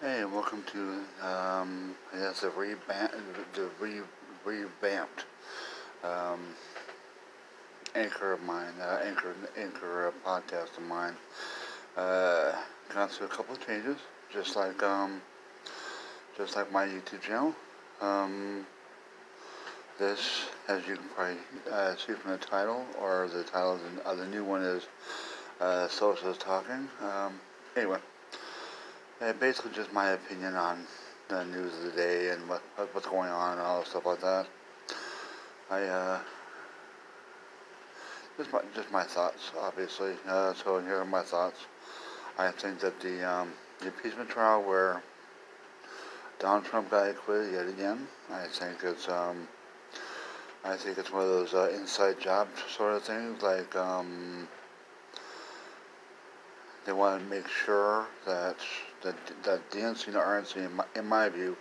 Hey, welcome to um, guess the revamp, the re, revamped um, anchor of mine, uh, anchor anchor uh, podcast of mine. Uh, gone through a couple of changes, just like um, just like my YouTube channel. Um, this, as you can probably uh, see from the title, or the title of the, the new one is uh, Socialist Talking. Um, anyway. Uh, basically, just my opinion on the news of the day and what, what's going on and all stuff like that. I uh, just my just my thoughts, obviously. Uh, so here are my thoughts. I think that the um, the impeachment trial where Donald Trump got acquitted yet again. I think it's um, I think it's one of those uh, inside job sort of things, like um, they want to make sure that that that DNC and RNC, in my, in my view,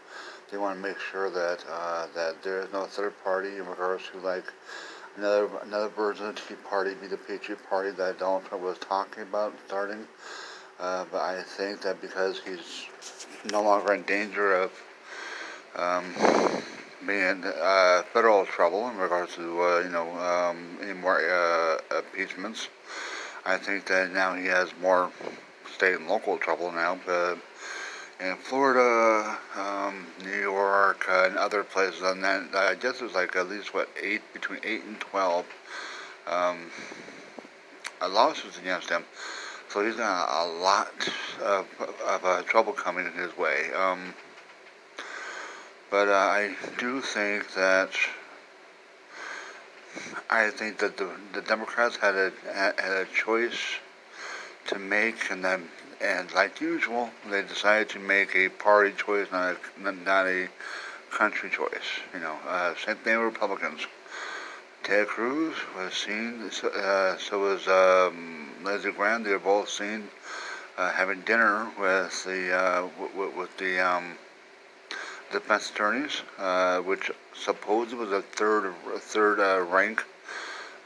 they want to make sure that uh, that there is no third party in regards to like another another version of the Tea Party, be the Patriot Party that Donald Trump was talking about starting. Uh, but I think that because he's no longer in danger of um, being uh, federal trouble in regards to uh, you know um, any more uh, impeachments. I think that now he has more state and local trouble now. But in Florida, um, New York, uh, and other places, and then I guess there's like at least what eight between eight and twelve um, lawsuits against him. So he's got a lot of, of uh, trouble coming in his way. Um, but uh, I do think that I think that the, the Democrats had a had a choice to make, and then and like usual, they decided to make a party choice, not a, not a country choice. You know, uh, same thing with Republicans. Ted Cruz was seen, uh, so was um, Lindsey Graham. They were both seen uh, having dinner with the uh, w- with the um, defense attorneys, uh, which supposedly was a third a third uh, rank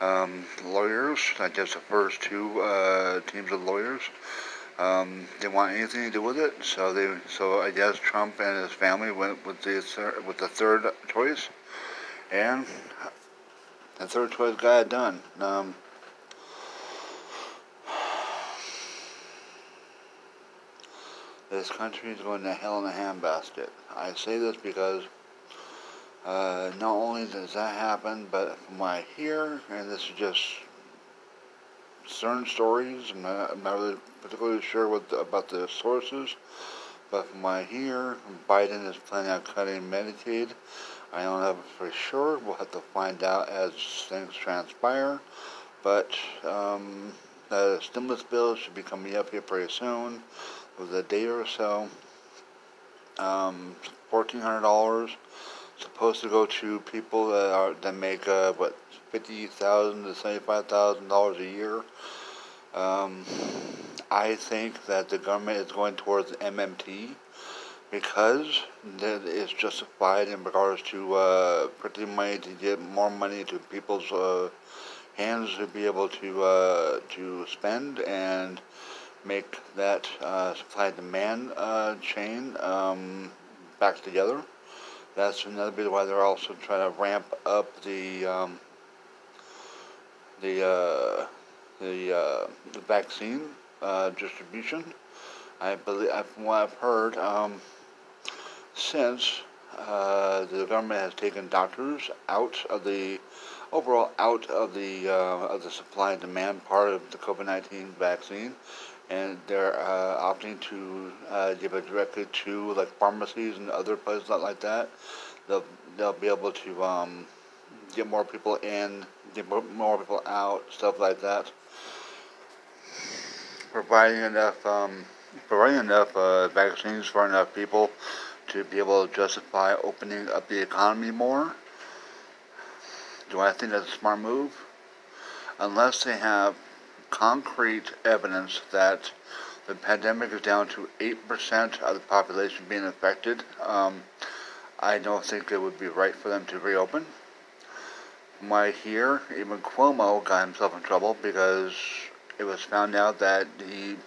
um, lawyers, not just the first two uh, teams of lawyers. Um, didn't want anything to do with it, so they so I guess Trump and his family went with the with the third choice, and the third choice got it done. Um, this country is going to hell in a handbasket. I say this because uh, not only does that happen, but from what I hear, and this is just certain stories, I'm not, I'm not really particularly sure what the, about the sources, but from what I hear, Biden is planning on cutting Medicaid. I don't know for sure. We'll have to find out as things transpire. But um, the stimulus bill should be coming up here pretty soon, with a day or so. Um, $1,400 supposed to go to people that are that make uh, what fifty thousand to seventy five thousand dollars a year. Um, I think that the government is going towards MMT because that is justified in regards to uh, printing money to get more money to people's uh, hands to be able to uh, to spend and make that uh, supply demand uh, chain um, back together that's another reason why they're also trying to ramp up the um, the uh, the, uh, the vaccine uh, distribution. I believe, from what I've heard, um, since uh, the government has taken doctors out of the overall out of the uh, of the supply and demand part of the COVID nineteen vaccine, and they're uh, opting to uh, give it directly to like pharmacies and other places like that. They'll they'll be able to um, get more people in, get more people out, stuff like that. Providing enough um, providing enough uh, vaccines for enough people to be able to justify opening up the economy more. Do I think that's a smart move? Unless they have concrete evidence that the pandemic is down to 8% of the population being affected, um, I don't think it would be right for them to reopen. I hear, even Cuomo got himself in trouble because it was found out that he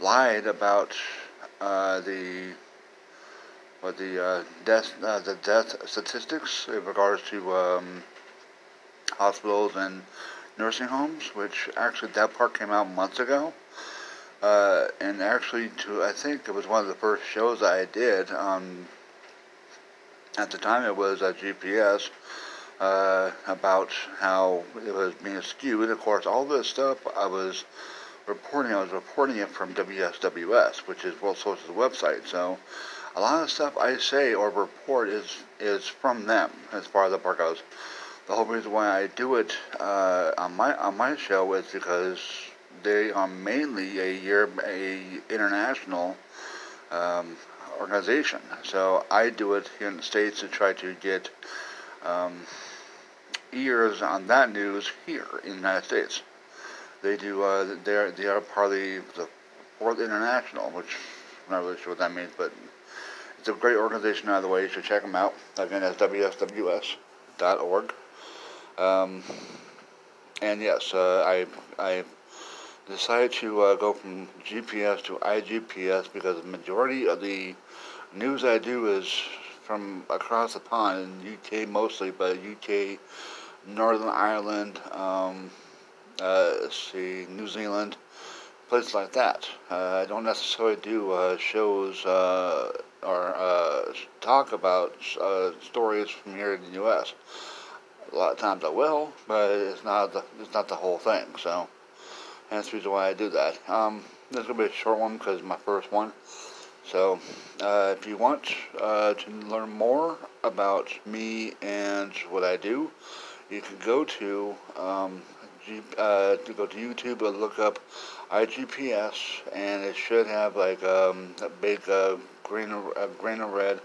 lied about uh, the what the uh, death uh, the death statistics in regards to um, hospitals and nursing homes, which actually that part came out months ago. Uh, and actually, to I think it was one of the first shows I did. Um, at the time, it was a GPS uh, about how it was being skewed. Of course, all this stuff I was reporting. I was reporting it from WSWS, which is World Socialist Website. So, a lot of stuff I say or report is is from them as far as the part goes. The whole reason why I do it uh, on my on my show is because they are mainly a year a international um, organization. So I do it here in the states to try to get um, ears on that news here in the United States. They do. Uh, they're they are part of the, Fourth International, which I'm not really sure what that means, but it's a great organization the way. You should check them out. Again, that's wsws.org. Um, and yes, uh, I I decided to uh, go from GPS to iGPS because the majority of the news I do is from across the pond in UK mostly, but UK, Northern Ireland, um, uh, see New Zealand, places like that. Uh, I don't necessarily do uh, shows uh, or talk about stories from here in the U.S. A lot of times I will, but it's not the it's not the whole thing. So. That's the reason why I do that. Um, this is to be a short one because my first one. So, uh, if you want uh, to learn more about me and what I do, you can go to um, G, uh, to go to YouTube and look up iGPS, and it should have like um, a big green, uh, green and red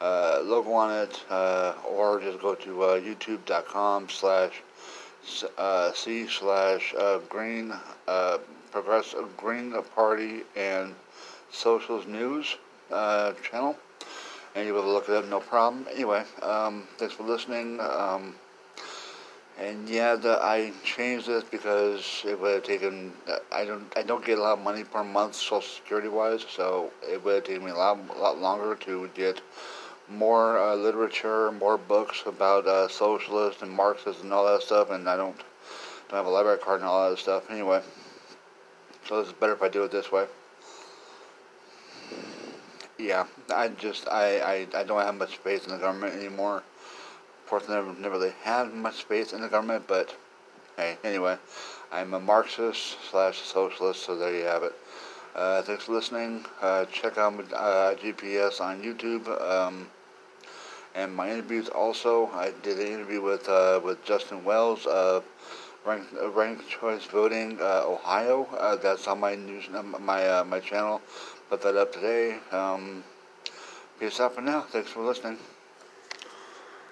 uh, logo on it, uh, or just go to uh, YouTube.com slash uh, C slash uh, Green uh, Progressive Green Party and Socials News channel, and you'll be able to look it no problem. Anyway, um, thanks for listening. Um, and yeah, the, I changed this because it would have taken. I don't. I don't get a lot of money per month, Social Security wise, so it would have taken me a lot, a lot longer to get more uh, literature, more books about uh, socialists and Marxists and all that stuff, and I don't don't have a library card and all that stuff. Anyway, so is better if I do it this way. Yeah, I just I, I, I don't have much faith in the government anymore. Of course, I never never really had much faith in the government, but hey, anyway, I'm a Marxist slash socialist, so there you have it. Uh, thanks for listening. Uh, check out uh, GPS on YouTube. Um, and my interviews also. I did an interview with uh, with Justin Wells of Ranked, uh, Ranked Choice Voting uh, Ohio. Uh, that's on my news my uh, my channel. Put that up today. Um, peace out for now. Thanks for listening.